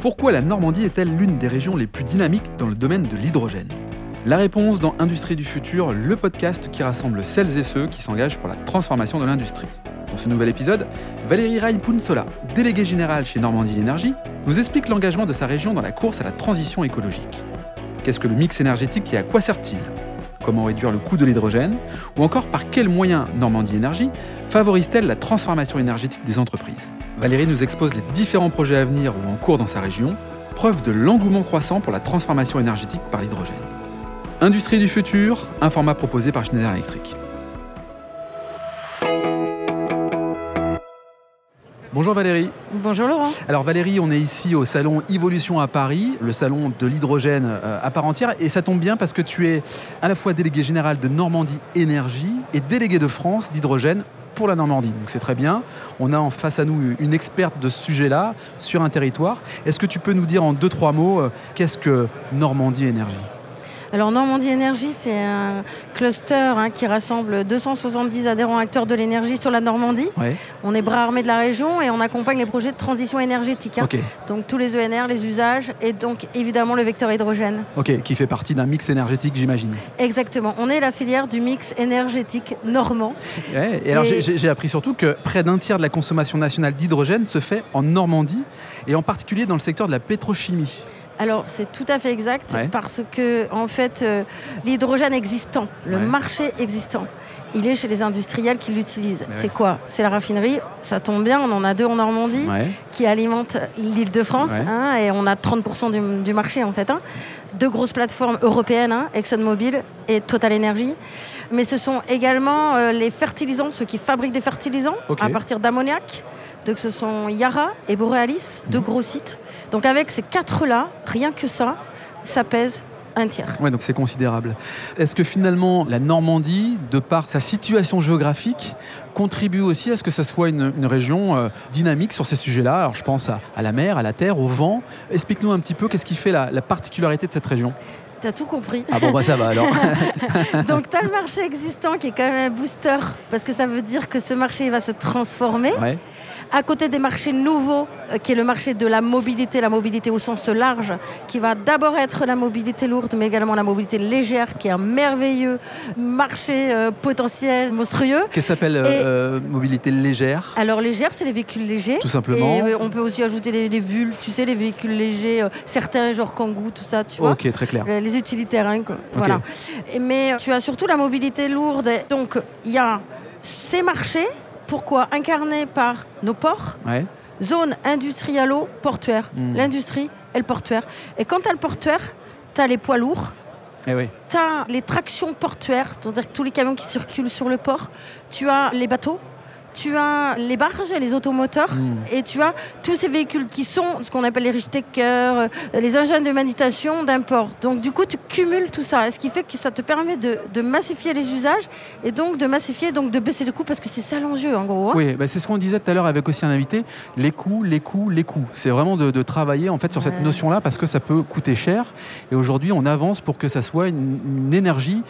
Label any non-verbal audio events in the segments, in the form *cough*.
Pourquoi la Normandie est-elle l'une des régions les plus dynamiques dans le domaine de l'hydrogène? La réponse dans Industrie du futur, le podcast qui rassemble celles et ceux qui s'engagent pour la transformation de l'industrie. Dans ce nouvel épisode, Valérie Raïpounsola, déléguée générale chez Normandie Énergie, nous explique l'engagement de sa région dans la course à la transition écologique. Qu'est-ce que le mix énergétique et à quoi sert-il? Comment réduire le coût de l'hydrogène? Ou encore par quels moyens Normandie Énergie favorise-t-elle la transformation énergétique des entreprises? Valérie nous expose les différents projets à venir ou en cours dans sa région, preuve de l'engouement croissant pour la transformation énergétique par l'hydrogène. Industrie du futur, un format proposé par Schneider Electric. Bonjour Valérie. Bonjour Laurent. Alors Valérie, on est ici au salon Evolution à Paris, le salon de l'hydrogène euh, à part entière. Et ça tombe bien parce que tu es à la fois délégué général de Normandie Énergie et délégué de France d'hydrogène pour la Normandie. Donc c'est très bien. On a en face à nous une experte de ce sujet-là sur un territoire. Est-ce que tu peux nous dire en deux, trois mots euh, qu'est-ce que Normandie Énergie? Alors Normandie Énergie, c'est un cluster hein, qui rassemble 270 adhérents acteurs de l'énergie sur la Normandie. On est bras armés de la région et on accompagne les projets de transition énergétique. Hein. Donc tous les ENR, les usages et donc évidemment le vecteur hydrogène. Ok, qui fait partie d'un mix énergétique, j'imagine. Exactement. On est la filière du mix énergétique normand. et alors j'ai appris surtout que près d'un tiers de la consommation nationale d'hydrogène se fait en Normandie et en particulier dans le secteur de la pétrochimie. Alors c'est tout à fait exact parce que en fait euh, l'hydrogène existant, le marché existant, il est chez les industriels qui l'utilisent. C'est quoi? C'est la raffinerie. Ça tombe bien, on en a deux en Normandie qui alimentent l'île de France hein, et on a 30% du, marché en fait. Hein. Deux grosses plateformes européennes, hein, ExxonMobil et Total Energy. Mais ce sont également euh, les fertilisants, ceux qui fabriquent des fertilisants à partir d'ammoniac. Donc ce sont Yara et Borealis, deux mhm. gros sites. Donc avec ces quatre-là, rien que ça, ça pèse un tiers. Ouais, donc c'est considérable. Est-ce que finalement la Normandie, de par sa situation géographique, contribue aussi à ce que ça soit une, région euh, dynamique sur ces sujets-là? Alors je pense à, la mer, à la terre, au vent. Explique-nous un petit peu qu'est-ce qui fait la, la particularité de cette région. T'as tout compris. Ah bon, bah ça va alors. *laughs* Donc, tu as le marché existant qui est quand même un booster, parce que ça veut dire que ce marché va se transformer. Ouais à côté des marchés nouveaux, euh, qui est le marché de la mobilité, la mobilité au sens large, qui va d'abord être la mobilité lourde, mais également la mobilité légère, qui est un merveilleux marché euh, potentiel monstrueux. Qu'est-ce que tu appelles euh, mobilité légère? Alors légère, c'est les véhicules légers. Tout simplement. Et on peut aussi ajouter les, les vulles, tu sais, les véhicules légers, certains, genre Kangoo, tout ça, tu vois. Ok, très clair. Les utilitaires, hein, voilà. mais tu as surtout la mobilité lourde. Donc, il y a ces marchés pourquoi Incarné par nos ports, zone industrialo-portuaire. Hmm. L'industrie et le portuaire. Et quand tu as le portuaire, tu as les poids lourds, eh oui. Tu as les tractions portuaires, c'est-à-dire tous les camions qui circulent sur le port. Tu as les bateaux, tu as les barges, les automoteurs, hmm. et tu as tous ces véhicules qui sont ce qu'on appelle les rich euh, les engins de manutention d'un port. Donc du coup, tu cumules tout ça, ce qui fait que ça te permet de, massifier les usages et donc de massifier, donc de baisser le coût, parce que c'est ça l'enjeu en gros. Hein. Oui, bah, c'est ce qu'on disait tout à l'heure avec aussi un invité, les coûts, les coûts, les coûts. C'est vraiment de, travailler en fait sur cette notion-là parce que ça peut coûter cher. Et aujourd'hui, on avance pour que ça soit une énergie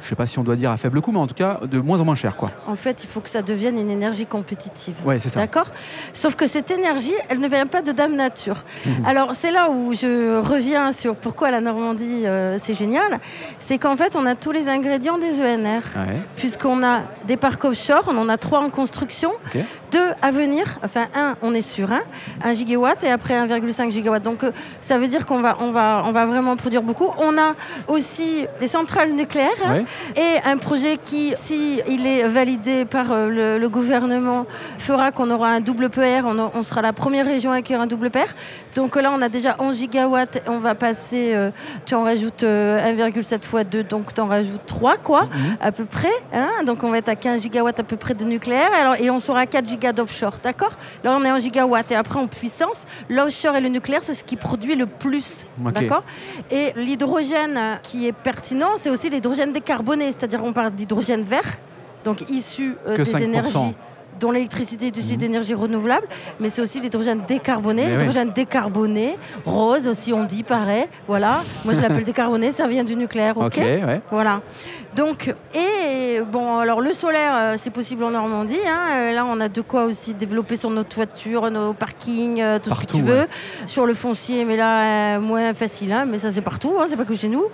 je ne sais pas si on doit dire à faible coût, mais en tout cas de moins en moins cher. Quoi. En fait, il faut que ça devienne une énergie compétitive. Oui, c'est ça. D'accord? Sauf que cette énergie, elle ne vient pas de Dame Nature. Mhm. Alors, c'est là où je reviens sur pourquoi la Normandie, euh, c'est génial. C'est qu'en fait, on a tous les ingrédients des ENR. Puisqu'on a des parcs offshore, on en a trois en construction, deux à venir. Enfin, un, on est sur un, un gigawatt et après 1,5 gigawatt. Donc, euh, ça veut dire qu'on va, on va, on va vraiment produire beaucoup. On a aussi des centrales nucléaires. Hein et un projet qui, si il est validé par euh, le, gouvernement, fera qu'on aura un double PR. On, sera la première région à accueillir un double PR. Donc là, on a déjà 11 gigawatts. On va passer, euh, tu en rajoutes 1,7 euh, fois 2, donc tu en rajoutes 3, quoi, mhm. à peu près. Hein. donc on va être à 15 gigawatts à peu près de nucléaire. Alors, et on sera à 4 gigas d'offshore, d'accord? Là, on est en gigawatts. Et après, en puissance, l'offshore et le nucléaire, c'est ce qui produit le plus, d'accord? Et l'hydrogène qui est pertinent, c'est aussi l'hydrogène décarboné c'est-à-dire on parle d'hydrogène vert, donc issu euh, des énergies dont l'électricité est issue mhm. d'énergie renouvelable, mais c'est aussi l'hydrogène décarboné, l'hydrogène décarboné, rose aussi on dit, pareil. Voilà, moi je l'appelle *laughs* décarboné, ça vient du nucléaire, ok, Voilà. Donc, et bon, alors le solaire, euh, c'est possible en Normandie. Hein. Euh, là, on a de quoi aussi développer sur nos toitures, nos parkings, euh, tout ce que tu veux. Sur le foncier, mais là, moins facile, hein, mais ça c'est partout, hein, c'est pas que chez nous.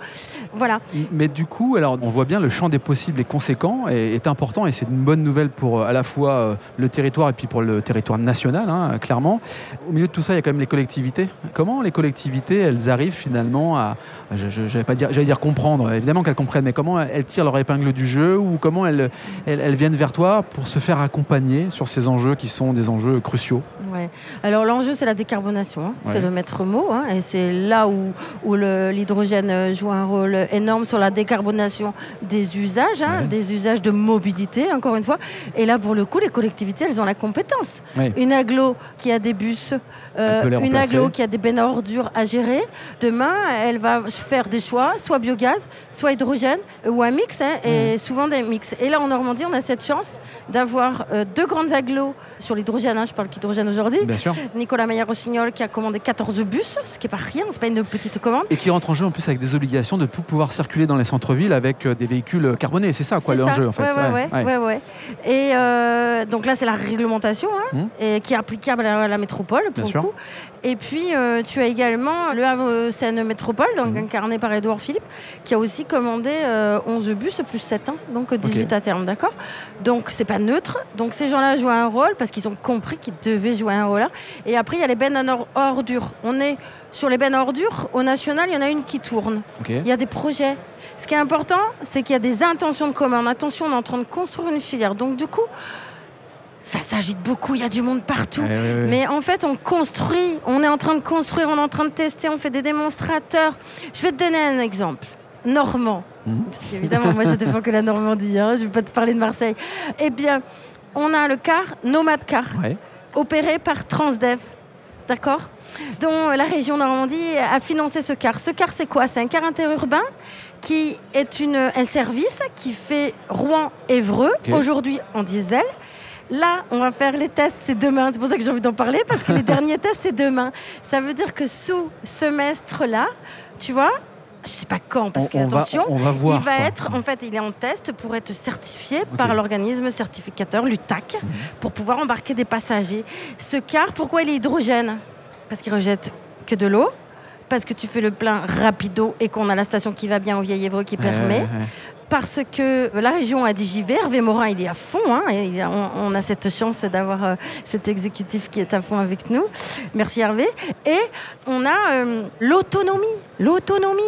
Voilà. Mais du coup, alors on voit bien le champ des possibles est conséquent et est important et c'est une bonne nouvelle pour à la fois le territoire et puis pour le territoire national, hein, clairement. Au milieu de tout ça, il y a quand même les collectivités. Comment les collectivités, elles arrivent finalement à, je, pas dire, j'allais dire comprendre, évidemment qu'elles comprennent, mais comment elles tirent leur épingle du jeu ou comment elles, elles, viennent vers toi pour se faire accompagner sur ces enjeux qui sont des enjeux cruciaux? Ouais. Alors l'enjeu, c'est la décarbonation, hein. c'est le maître mot, hein, et c'est là où, où l'hydrogène joue un rôle énorme sur la décarbonation des usages, hein, des usages de mobilité, encore une fois. Et là, pour le coup, les collectivités, elles ont la compétence. Une aglo qui a des bus, euh, une aglo qui a des bennes ordures à gérer, demain, elle va faire des choix, soit biogaz, soit hydrogène, ou un mix, hein, et mmh. souvent des mix. Et là, en Normandie, on a cette chance d'avoir euh, deux grandes agglos sur l'hydrogène. Hein, je parle qu'hydrogène aujourd'hui. Nicolas Meyer-Rossignol qui a commandé 14 bus, ce qui n'est pas rien, c'est pas une petite commande. Et qui rentre en jeu en plus avec des obligations de pouvoir circuler dans les centres-villes avec euh, des véhicules carbonés. C'est ça, quoi, l'enjeu, en fait. Ouais, ouais, ouais. Et euh, donc là, c'est la réglementation hein, mmh. et qui est applicable à la, métropole, pour le coup. Et puis, tu as également le Havre Seine Métropole, donc mmh. incarné par Édouard Philippe, qui a aussi commandé 11 bus plus 7 ans, donc 18 à terme, d'accord? Donc c'est pas neutre. Donc ces gens-là jouent un rôle parce qu'ils ont compris qu'ils devaient jouer un rôle là. Et après, il y a les bennes à ordures. On est sur les bennes à ordures. Au national, il y en a une qui tourne. Il y a des projets. Ce qui est important, c'est qu'il y a des intentions de commande. Attention, on est en train de construire une filière. Donc du coup, ça s'agite beaucoup, il y a du monde partout. Mais en fait, on construit, on est en train de construire, on est en train de tester, on fait des démonstrateurs. Je vais te donner un exemple normand. Mhm. Parce qu'évidemment, moi, je défends que la Normandie. Hein, je ne vais pas te parler de Marseille. Eh bien, on a le car, Nomad Car, opéré par Transdev. D'accord? Dont la région Normandie a financé ce car. Ce car, c'est quoi? C'est un car interurbain qui est une, un service qui fait Rouen-Évreux, aujourd'hui en diesel. Là, on va faire les tests, c'est demain. C'est pour ça que j'ai envie d'en parler, parce que les *laughs* derniers tests, c'est demain. Ça veut dire que sous semestre-là, tu vois, je sais pas quand, parce qu'attention, il va être, en fait, il est en test pour être certifié par l'organisme certificateur, l'UTAC, mhm. pour pouvoir embarquer des passagers. Ce car, pourquoi il est hydrogène? Parce qu'il rejette que de l'eau parce que tu fais le plein rapido et qu'on a la station qui va bien au Vieil Évreux qui permet parce que la région a dit j'y vais. Hervé Morin, il est à fond. Hein, et on, a cette chance d'avoir euh, cet exécutif qui est à fond avec nous. Merci Hervé. Et on a euh, l'autonomie. L'autonomie,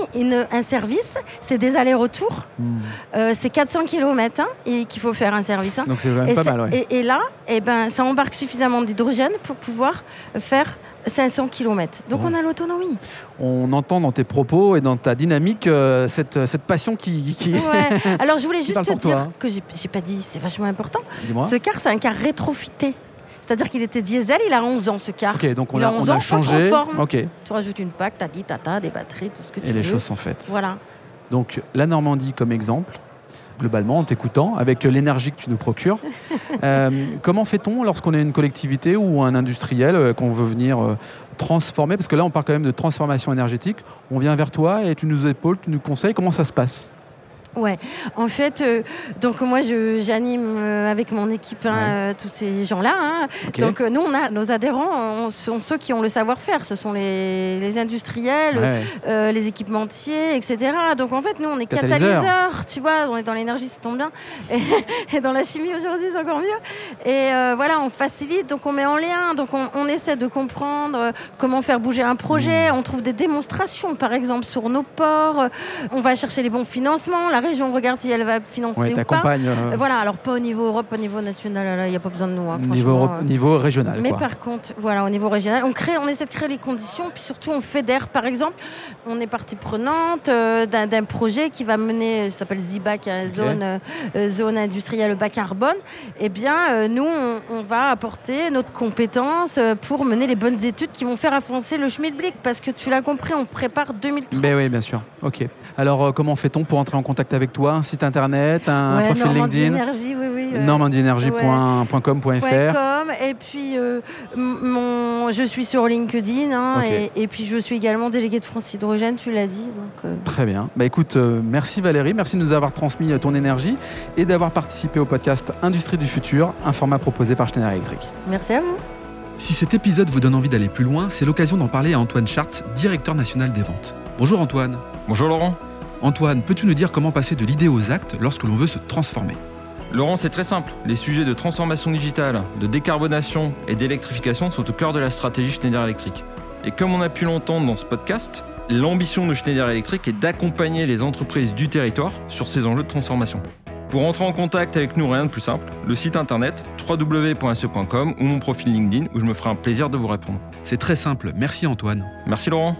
un service, c'est des allers-retours. Hmm. Euh, c'est 400 km hein, et qu'il faut faire un service. Hein. Donc c'est pas mal. Et, là, eh ben, ça embarque suffisamment d'hydrogène pour pouvoir faire 500 km. Donc on a l'autonomie. On entend dans tes propos et dans ta dynamique euh, cette, cette, passion *laughs* qui. Alors je voulais juste te dire hein. que j'ai pas dit, c'est vachement important. Ce car, c'est un car rétrofité. C'est-à-dire qu'il était diesel, il a 11 ans ce car. Ok, donc on, a, on a, changé. Tu rajoutes une plaque, t'as dit, tata, des batteries, tout ce que tu veux. Et les choses sont faites. Voilà. Donc la Normandie comme exemple, globalement en t'écoutant, avec l'énergie que tu nous procures. *laughs* Euh, comment fait-on lorsqu'on est une collectivité ou un industriel euh, qu'on veut venir euh, transformer? Parce que là, on parle quand même de transformation énergétique. On vient vers toi et tu nous épaules, tu nous conseilles. Comment ça se passe? Ouais, en fait, euh, donc moi j'anime euh, avec mon équipe hein, euh, tous ces gens-là. Hein. Donc nous, on a nos adhérents, sont ceux qui ont le savoir-faire. Ce sont les, industriels, les équipementiers, etc. Donc en fait, nous, on est catalyseurs, tu vois. On est dans l'énergie, ça tombe bien, et, *laughs* dans la chimie aujourd'hui, c'est encore mieux. Et voilà, on facilite, donc on met en lien, donc on, essaie de comprendre comment faire bouger un projet. Mmh. On trouve des démonstrations, par exemple, sur nos ports. On va chercher les bons financements. La région regarde si elle va financer ou pas. Euh. Voilà, alors pas au niveau Europe, au niveau national, il n'y a pas besoin de nous. Hein, niveau, euh. niveau régional. Mais par contre, voilà, au niveau régional, on crée, on essaie de créer les conditions, puis surtout on fédère. Par exemple, on est partie prenante euh, d'un projet qui va mener, ça s'appelle ZIBAC, hein, zone, zone industrielle bas carbone. Eh bien, nous, on, va apporter notre compétence pour mener les bonnes études qui vont faire avancer le Schmidblick, parce que tu l'as compris, on prépare 2030. Ben oui, bien sûr. Ok. Alors, comment fait-on pour entrer en contact avec toi Un site internet, un profil LinkedIn Énergie, oui, oui. normandieenergie.com.fr. Et puis, euh, mon, je suis sur LinkedIn. Hein, et, puis, je suis également déléguée de France Hydrogène, tu l'as dit. Euh. Très bien. Bah, écoute, merci Valérie. Merci de nous avoir transmis ton énergie et d'avoir participé au podcast Industrie du futur, un format proposé par Schneider Electric. Merci à vous. Si cet épisode vous donne envie d'aller plus loin, c'est l'occasion d'en parler à Antoine Chart, directeur national des ventes. Bonjour Antoine. Bonjour Laurent. Antoine, peux-tu nous dire comment passer de l'idée aux actes lorsque l'on veut se transformer Laurent, c'est très simple. Les sujets de transformation digitale, de décarbonation et d'électrification sont au cœur de la stratégie Schneider Electric. Et comme on a pu l'entendre dans ce podcast, l'ambition de Schneider Electric est d'accompagner les entreprises du territoire sur ces enjeux de transformation. Pour entrer en contact avec nous, rien de plus simple, le site internet www.se.com ou mon profil LinkedIn où je me ferai un plaisir de vous répondre. C'est très simple, merci Antoine. Merci Laurent.